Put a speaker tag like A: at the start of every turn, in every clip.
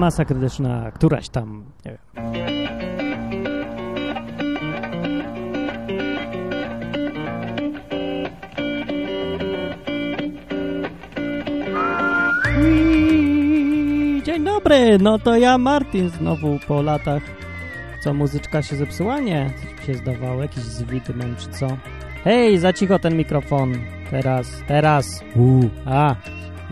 A: masa krytyczna, któraś tam, nie wiem. Dzień dobry, no to ja Martin znowu po latach. Co, muzyczka się zepsuła? Nie, coś mi się zdawało, jakiś zwity mam czy co? Hej, za cicho ten mikrofon. Teraz, teraz. Uuu, a,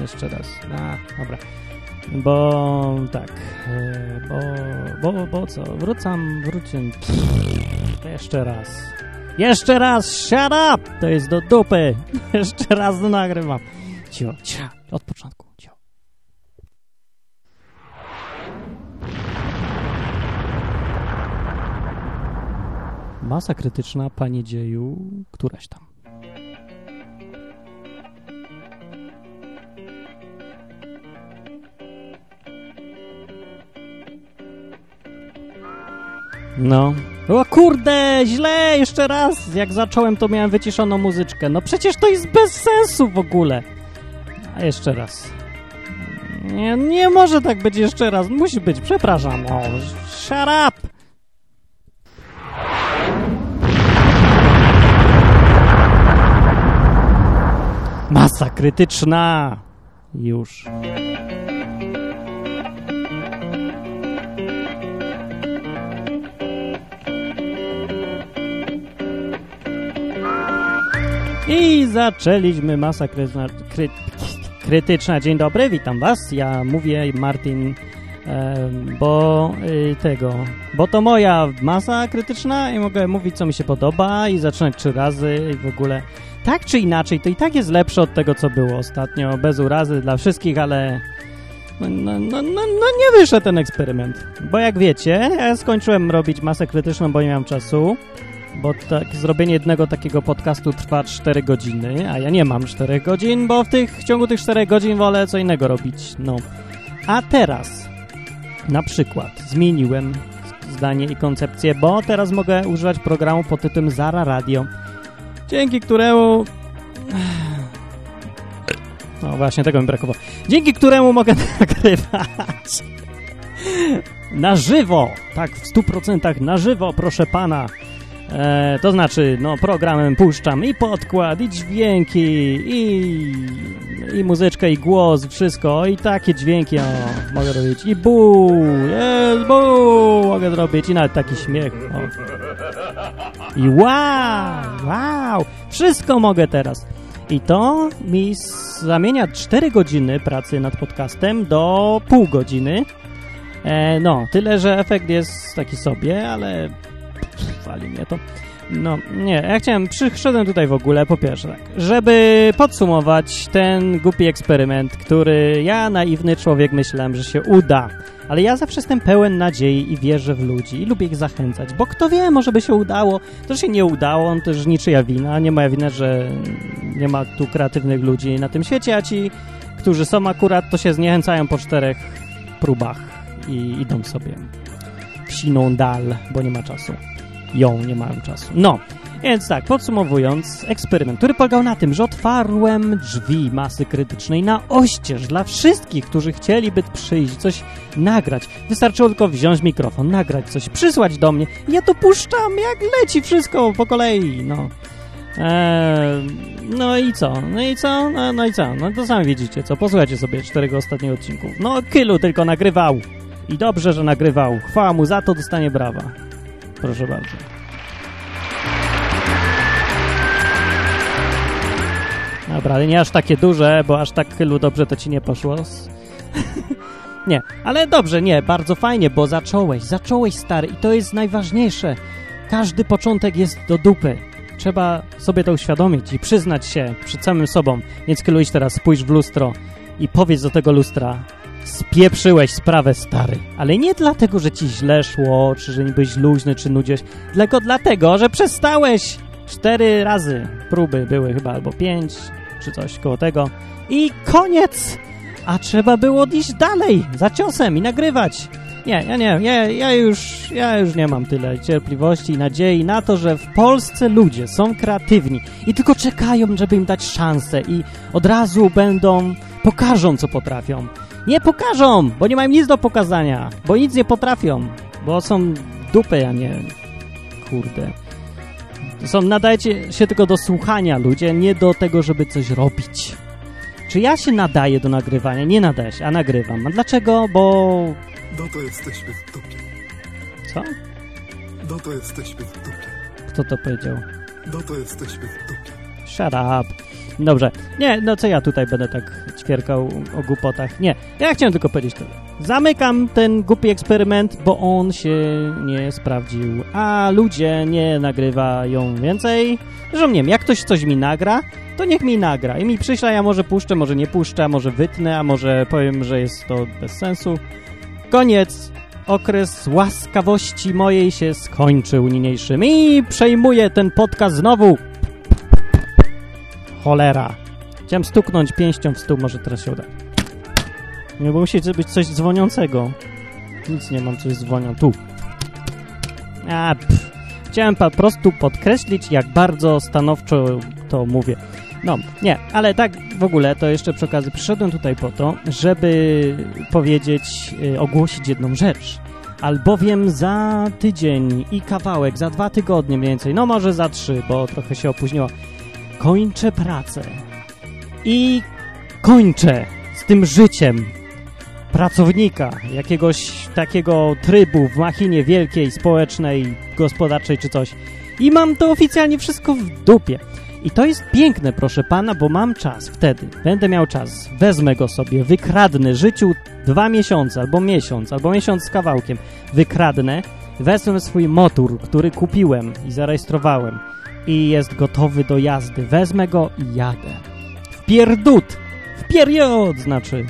A: jeszcze raz. A, dobra. Bo tak, e, bo, bo, bo co? Wrócam, wrócę. Jeszcze raz. Jeszcze raz, shut up! To jest do dupy. Jeszcze raz nagrywam. Cio, cio, od początku, cio. Masa krytyczna, panie dzieju, któraś tam. No. O kurde, źle, jeszcze raz. Jak zacząłem, to miałem wyciszoną muzyczkę. No przecież to jest bez sensu w ogóle. A jeszcze raz. Nie, nie może tak być jeszcze raz. Musi być, przepraszam. O, shut up. Masa krytyczna. Już. I zaczęliśmy masa krytyczna, kry, krytyczna. Dzień dobry, witam was. Ja mówię Martin, e, bo y, tego, bo to moja masa krytyczna i mogę mówić co mi się podoba i zaczynać trzy razy i w ogóle tak czy inaczej to i tak jest lepsze od tego co było ostatnio, bez urazy dla wszystkich, ale no, no, no, no, no nie wyszedł ten eksperyment. Bo jak wiecie, ja skończyłem robić masę krytyczną, bo nie miałem czasu bo tak, zrobienie jednego takiego podcastu trwa 4 godziny, a ja nie mam 4 godzin, bo w, tych, w ciągu tych 4 godzin wolę co innego robić. No. A teraz na przykład zmieniłem zdanie i koncepcję, bo teraz mogę używać programu pod tytułem Zara Radio, dzięki któremu... No właśnie, tego mi brakowało. Dzięki któremu mogę nagrywać na żywo, tak w 100% na żywo, proszę pana. E, to znaczy, no, programem puszczam i podkład, i dźwięki, i, i muzyczkę, i głos, wszystko, i takie dźwięki, o, mogę robić, i bu, jest bu, mogę zrobić, i nawet taki śmiech, o. I wow, wow, wszystko mogę teraz. I to mi zamienia 4 godziny pracy nad podcastem do pół godziny. E, no, tyle, że efekt jest taki sobie, ale wali mnie to. No, nie, ja chciałem, przyszedłem tutaj w ogóle, po pierwsze tak, żeby podsumować ten głupi eksperyment, który ja, naiwny człowiek, myślałem, że się uda. Ale ja zawsze jestem pełen nadziei i wierzę w ludzi i lubię ich zachęcać, bo kto wie, może by się udało. To, się nie udało, to już niczyja wina, nie moja wina, że nie ma tu kreatywnych ludzi na tym świecie, a ci, którzy są akurat, to się zniechęcają po czterech próbach i idą sobie w siną dal, bo nie ma czasu ją, nie mają czasu. No, więc tak, podsumowując, eksperyment, który polegał na tym, że otwarłem drzwi masy krytycznej na oścież dla wszystkich, którzy chcieliby przyjść, coś nagrać. Wystarczyło tylko wziąć mikrofon, nagrać coś, przysłać do mnie. Ja to puszczam, jak leci wszystko po kolei, no. Eee, no i co? No i co? No, no, i co? No to sami widzicie, co? Posłuchajcie sobie czterego ostatnich odcinków. No, Kylu tylko nagrywał. I dobrze, że nagrywał. Chwała mu za to, dostanie brawa. Proszę bardzo. Dobra, ale nie aż takie duże, bo aż tak chylu dobrze to ci nie poszło. nie, ale dobrze, nie, bardzo fajnie, bo zacząłeś, zacząłeś stary i to jest najważniejsze. Każdy początek jest do dupy. Trzeba sobie to uświadomić i przyznać się przed samym sobą. Więc Kyluś teraz spójrz w lustro i powiedz do tego lustra spieprzyłeś sprawę, stary. Ale nie dlatego, że ci źle szło, czy że nie luźny, czy nudziłeś, tylko dlatego, że przestałeś. Cztery razy próby były chyba, albo pięć, czy coś koło tego. I koniec! A trzeba było iść dalej, za ciosem i nagrywać. Nie, ja nie, ja, ja, już, ja już nie mam tyle cierpliwości i nadziei na to, że w Polsce ludzie są kreatywni i tylko czekają, żeby im dać szansę i od razu będą, pokażą, co potrafią. Nie pokażą, bo nie mają nic do pokazania, bo nic nie potrafią, bo są dupy, a nie kurde. Są, nadajecie się tylko do słuchania ludzie, nie do tego, żeby coś robić. Czy ja się nadaję do nagrywania? Nie nadaję się, a nagrywam. A dlaczego? Bo...
B: No to jesteśmy w dupie.
A: Co?
B: No to jesteśmy w dupie.
A: Kto to powiedział?
B: No to jesteśmy w dupie.
A: Shut up. Dobrze. Nie, no co ja tutaj będę tak ćwierkał o głupotach? Nie, ja chciałem tylko powiedzieć tyle. Zamykam ten głupi eksperyment, bo on się nie sprawdził, a ludzie nie nagrywają więcej. Zresztą nie wiem, jak ktoś coś mi nagra, to niech mi nagra i mi przyśle, ja może puszczę, może nie puszczę, może wytnę, a może powiem, że jest to bez sensu. Koniec. Okres łaskawości mojej się skończył niniejszym i przejmuję ten podcast znowu. Cholera. Chciałem stuknąć pięścią w stół, może teraz się uda. Nie, bo musi być coś dzwoniącego. Nic nie mam, coś dzwonią. Tu. A, pff. Chciałem po prostu podkreślić, jak bardzo stanowczo to mówię. No, nie, ale tak w ogóle, to jeszcze przy okazji przyszedłem tutaj po to, żeby powiedzieć, y, ogłosić jedną rzecz. Albowiem za tydzień i kawałek, za dwa tygodnie mniej więcej, no może za trzy, bo trochę się opóźniło, kończę pracę. I kończę z tym życiem pracownika, jakiegoś takiego trybu w machinie wielkiej, społecznej, gospodarczej czy coś. I mam to oficjalnie wszystko w dupie. I to jest piękne, proszę pana, bo mam czas wtedy. Będę miał czas. Wezmę go sobie, wykradnę życiu dwa miesiące, albo miesiąc, albo miesiąc z kawałkiem. Wykradnę, wezmę swój motor, który kupiłem i zarejestrowałem i jest gotowy do jazdy. Wezmę go i jadę. W pierdut! W period, znaczy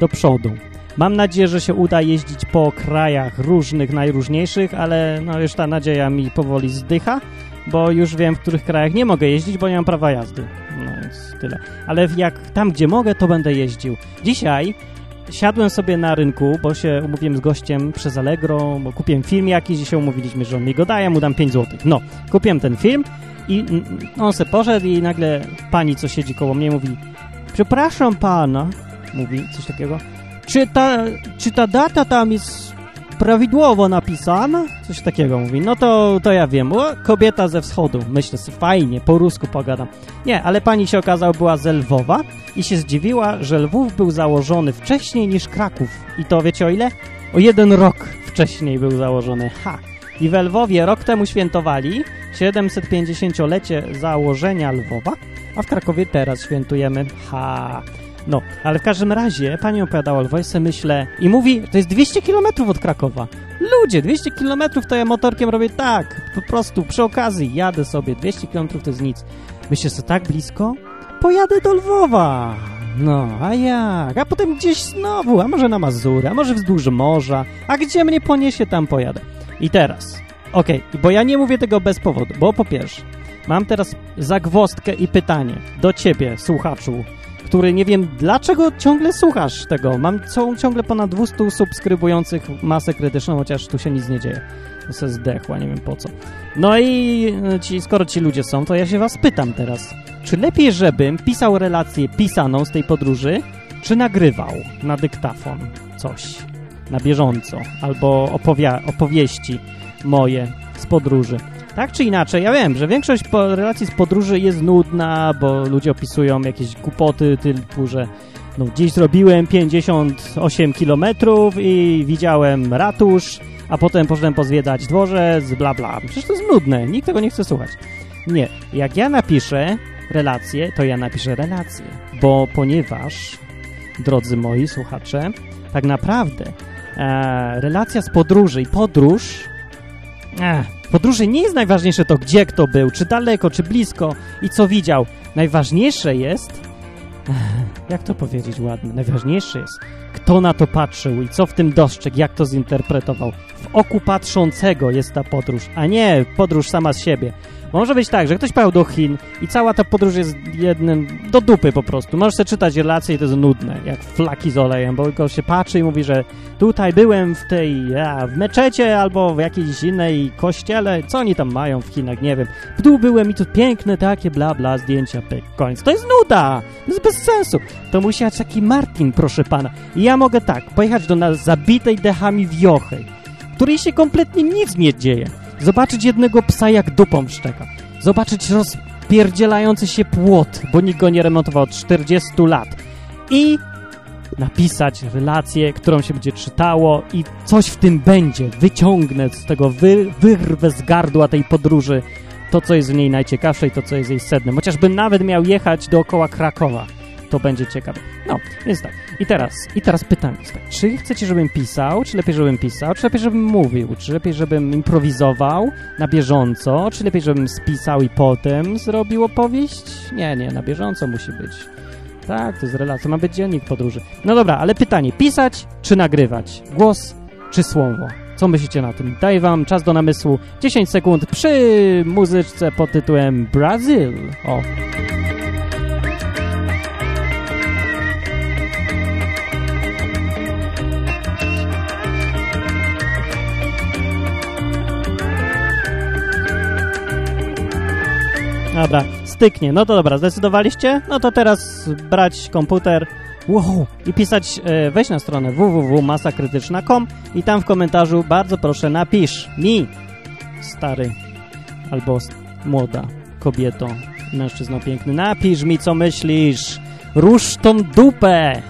A: do przodu. Mam nadzieję, że się uda jeździć po krajach różnych, najróżniejszych, ale no już ta nadzieja mi powoli zdycha, bo już wiem, w których krajach nie mogę jeździć, bo nie mam prawa jazdy. No więc tyle. Ale jak tam, gdzie mogę, to będę jeździł. Dzisiaj siadłem sobie na rynku, bo się umówiłem z gościem przez Allegro, bo kupiłem film jakiś i się umówiliśmy, że on mi go daje, mu dam 5 zł. No, kupiłem ten film i on se poszedł i nagle pani, co siedzi koło mnie, mówi przepraszam pana, mówi coś takiego, czy ta, czy ta data tam jest prawidłowo napisana? Coś takiego mówi. No to, to ja wiem. O, kobieta ze wschodu. Myślę sobie, fajnie, po rusku pogadam. Nie, ale pani się okazało była z Lwowa i się zdziwiła, że Lwów był założony wcześniej niż Kraków. I to wiecie o ile? O jeden rok wcześniej był założony. Ha! I w Lwowie rok temu świętowali 750-lecie założenia Lwowa, a w Krakowie teraz świętujemy. Ha! No, ale w każdym razie pani opowiadała sobie myślę i mówi, to jest 200 km od Krakowa. Ludzie, 200 km to ja motorkiem robię tak, po prostu przy okazji jadę sobie, 200 km to jest nic. Myślę, że tak blisko? Pojadę do Lwowa. No, a jak? A potem gdzieś znowu, a może na Mazury, a może wzdłuż morza, a gdzie mnie poniesie, tam pojadę. I teraz, okej, okay, bo ja nie mówię tego bez powodu, bo po pierwsze, mam teraz zagwostkę i pytanie do ciebie, słuchaczu, który nie wiem dlaczego ciągle słuchasz tego. Mam ciągle ponad 200 subskrybujących masę krytyczną, chociaż tu się nic nie dzieje. To se zdechła, nie wiem po co. No i e, ci, skoro ci ludzie są, to ja się was pytam teraz. Czy lepiej, żebym pisał relację pisaną z tej podróży, czy nagrywał na dyktafon coś na bieżąco, albo opowieści moje z podróży? Tak czy inaczej, ja wiem, że większość relacji z podróży jest nudna, bo ludzie opisują jakieś głupoty typu, że no, gdzieś zrobiłem 58 km i widziałem ratusz, a potem poszedłem pozwiedzać dworzec, bla bla. Przecież to jest nudne, nikt tego nie chce słuchać. Nie, jak ja napiszę relację, to ja napiszę relację, bo ponieważ, drodzy moi słuchacze, tak naprawdę e, relacja z podróży i podróż e, podróży nie jest najważniejsze to, gdzie kto był, czy daleko, czy blisko i co widział. Najważniejsze jest, jak to powiedzieć ładnie, najważniejsze jest, kto na to patrzył i co w tym dostrzegł, jak to zinterpretował. W oku patrzącego jest ta podróż, a nie podróż sama z siebie. Może być tak, że ktoś pojechał do Chin i cała ta podróż jest jednym do dupy po prostu. Możesz sobie czytać relacje i to jest nudne, jak flaki z olejem, bo tylko się patrzy i mówi, że tutaj byłem w tej, ja, w meczecie albo w jakiejś innej kościele, co oni tam mają w Chinach, nie wiem. W dół byłem i tu piękne takie bla bla zdjęcia, pyk, koniec. To jest nuda! To jest bez sensu. To musi być taki Martin, proszę pana. I ja mogę tak, pojechać do nas zabitej dechami wiochy, której się kompletnie nic nie dzieje. Zobaczyć jednego psa jak dupą szczeka. Zobaczyć rozpierdzielający się płot, bo nikt go nie remontował od 40 lat. I napisać relację, którą się będzie czytało i coś w tym będzie. Wyciągnę z tego, wy, wyrwę z gardła tej podróży to, co jest w niej najciekawsze i to, co jest jej sednem. Chociażbym nawet miał jechać dookoła Krakowa. To będzie ciekawe. No, więc tak. I teraz, i teraz pytanie jest tak. Czy chcecie, żebym pisał, czy lepiej, żebym pisał, czy lepiej, żebym mówił, czy lepiej, żebym improwizował na bieżąco, czy lepiej, żebym spisał i potem zrobił opowieść? Nie, nie, na bieżąco musi być. Tak, to jest relacja, ma być dziennik podróży. No dobra, ale pytanie, pisać czy nagrywać? Głos czy słowo? Co myślicie na tym? Daję wam czas do namysłu 10 sekund przy muzyczce pod tytułem Brazil. O. Dobra, styknie. No to dobra, zdecydowaliście? No to teraz brać komputer wow, i pisać, e, weź na stronę www.masakrytyczna.com i tam w komentarzu bardzo proszę napisz mi, stary albo młoda kobieto, mężczyzno piękny, napisz mi co myślisz, rusz tą dupę.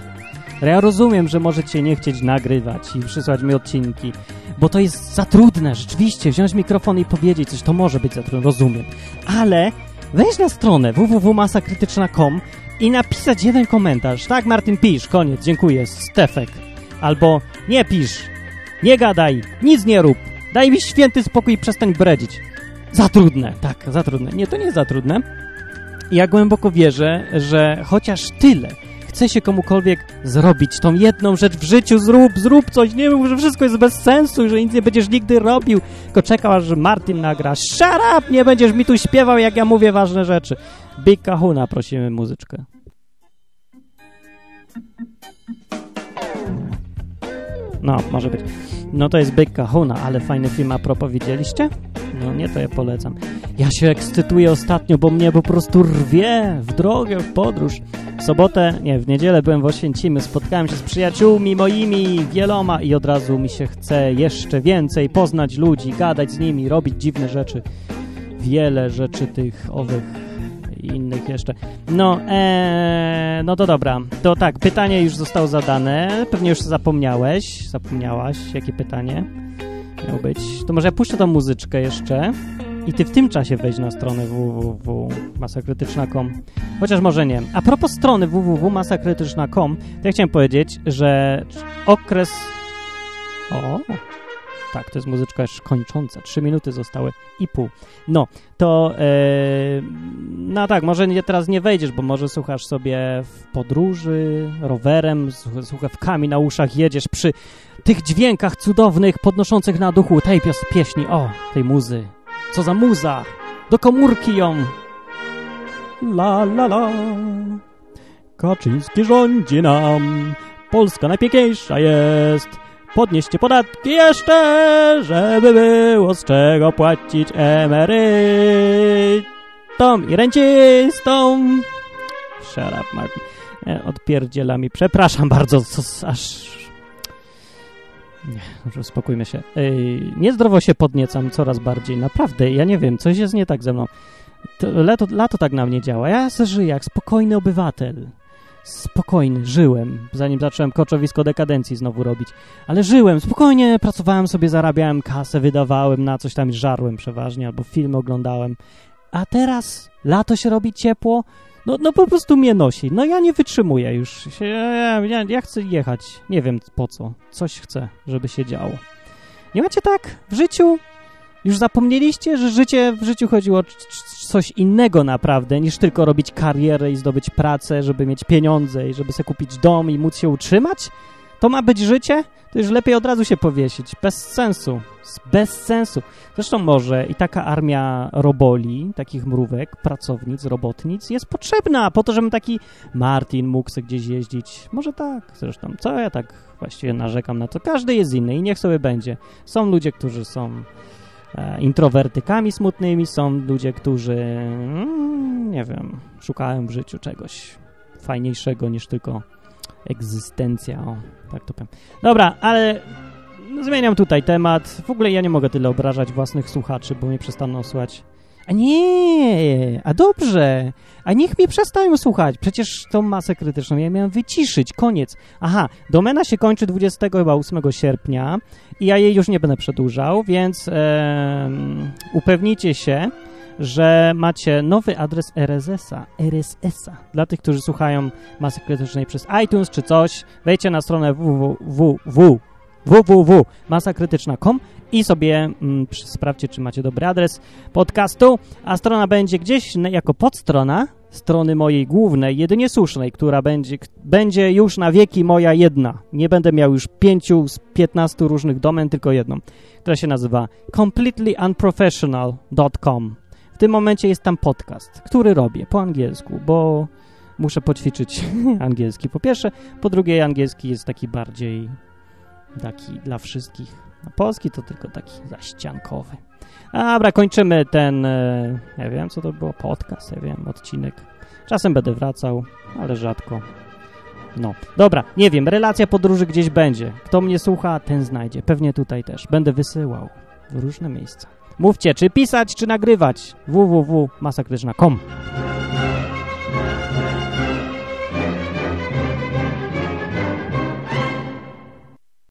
A: Ja rozumiem, że możecie nie chcieć nagrywać i przysłać mi odcinki, bo to jest za trudne, rzeczywiście, wziąć mikrofon i powiedzieć coś, to może być za trudne, rozumiem, ale wejdź na stronę www.masakrytyczna.com i napisać jeden komentarz. Tak, Martin, pisz, koniec, dziękuję, Stefek. Albo nie pisz, nie gadaj, nic nie rób, daj mi święty spokój i przestań bredzić. Za trudne, tak, za trudne. Nie, to nie za trudne. Ja głęboko wierzę, że chociaż tyle chce się komukolwiek zrobić tą jedną rzecz w życiu, zrób, zrób coś, nie mów, że wszystko jest bez sensu, że nic nie będziesz nigdy robił, tylko czekał, aż Martin nagra. Shut up! Nie będziesz mi tu śpiewał, jak ja mówię ważne rzeczy. Big Kahuna, prosimy muzyczkę. No, może być. No to jest Big Kahuna, ale fajny film a propos, widzieliście? No nie, to ja polecam. Ja się ekscytuję ostatnio, bo mnie po prostu rwie w drogę, w podróż. W sobotę, nie, w niedzielę byłem w Oświęcimiu, spotkałem się z przyjaciółmi moimi, wieloma i od razu mi się chce jeszcze więcej poznać ludzi, gadać z nimi, robić dziwne rzeczy. Wiele rzeczy tych owych i innych jeszcze. No, ee, no to dobra. To tak, pytanie już zostało zadane. Pewnie już zapomniałeś, zapomniałaś, jakie pytanie miało być. To może ja puszczę tą muzyczkę jeszcze i ty w tym czasie wejdź na stronę www.masakrytyczna.com. Chociaż może nie. A propos strony www.masakrytyczna.com, to ja chciałem powiedzieć, że okres... O, tak, to jest muzyczka już kończąca. Trzy minuty zostały i pół. No, to e, no tak, może nie, teraz nie wejdziesz, bo może słuchasz sobie w podróży, rowerem, słuchawkami na uszach, jedziesz przy tych dźwiękach cudownych, podnoszących na duchu tej pios pieśni, o, tej muzy. Co za muza! Do komórki ją! La, la, la. Kaczyński rządzi nam, Polska najpiękniejsza jest. Podnieście podatki jeszcze, żeby było z czego płacić emerytom i rencistom. Shut up, Martin. E, odpierdziela mi. Przepraszam bardzo, co, aż... Nie, uspokójmy się. Ej, niezdrowo się podniecam coraz bardziej. Naprawdę, ja nie wiem, coś jest nie tak ze mną. To, lato, lato tak na mnie działa. Ja żyję jak spokojny obywatel spokojny, żyłem, zanim zacząłem koczowisko dekadencji znowu robić. Ale żyłem, spokojnie pracowałem sobie, zarabiałem kasę, wydawałem na coś tam, żarłem przeważnie, albo filmy oglądałem. A teraz lato się robi ciepło, no, no po prostu mnie nosi. No ja nie wytrzymuję już. Ja, ja, ja chcę jechać. Nie wiem po co. Coś chcę, żeby się działo. Nie macie tak w życiu? Już zapomnieliście, że życie w życiu chodziło o coś innego naprawdę, niż tylko robić karierę i zdobyć pracę, żeby mieć pieniądze i żeby sobie kupić dom i móc się utrzymać? To ma być życie? To już lepiej od razu się powiesić. Bez sensu. Bez sensu. Zresztą może i taka armia roboli, takich mrówek, pracownic, robotnic jest potrzebna po to, żeby taki Martin mógł sobie gdzieś jeździć. Może tak. Zresztą, co ja tak właściwie narzekam na to? Każdy jest inny i niech sobie będzie. Są ludzie, którzy są introwertykami smutnymi, są ludzie, którzy, mm, nie wiem, szukają w życiu czegoś fajniejszego niż tylko egzystencja, o, tak to powiem. Dobra, ale zmieniam tutaj temat. W ogóle ja nie mogę tyle obrażać własnych słuchaczy, bo mnie przestaną słuchać. A nie, a dobrze, a niech mnie przestają słuchać. Przecież tą masę krytyczną ja miałem wyciszyć, koniec. Aha, domena się kończy 28 sierpnia i ja jej już nie będę przedłużał, więc em, upewnijcie się, że macie nowy adres RSS-a, RSS-a. Dla tych, którzy słuchają masy krytycznej przez iTunes czy coś, wejdźcie na stronę www www.masakrytyczna.com i sobie mm, sprawdźcie, czy macie dobry adres podcastu, a strona będzie gdzieś jako podstrona strony mojej głównej, jedynie słusznej, która będzie, będzie już na wieki moja jedna. Nie będę miał już pięciu z piętnastu różnych domen, tylko jedną, która się nazywa completelyunprofessional.com. W tym momencie jest tam podcast, który robię po angielsku, bo muszę poćwiczyć angielski po pierwsze, po drugie angielski jest taki bardziej taki dla wszystkich. A polski to tylko taki zaściankowy. Dobra, kończymy ten, e, nie wiem, co to było, podcast, ja wiem, odcinek. Czasem będę wracał, ale rzadko. No, dobra, nie wiem, relacja podróży gdzieś będzie. Kto mnie słucha, ten znajdzie. Pewnie tutaj też. Będę wysyłał w różne miejsca. Mówcie, czy pisać, czy nagrywać. www.masakryczna.com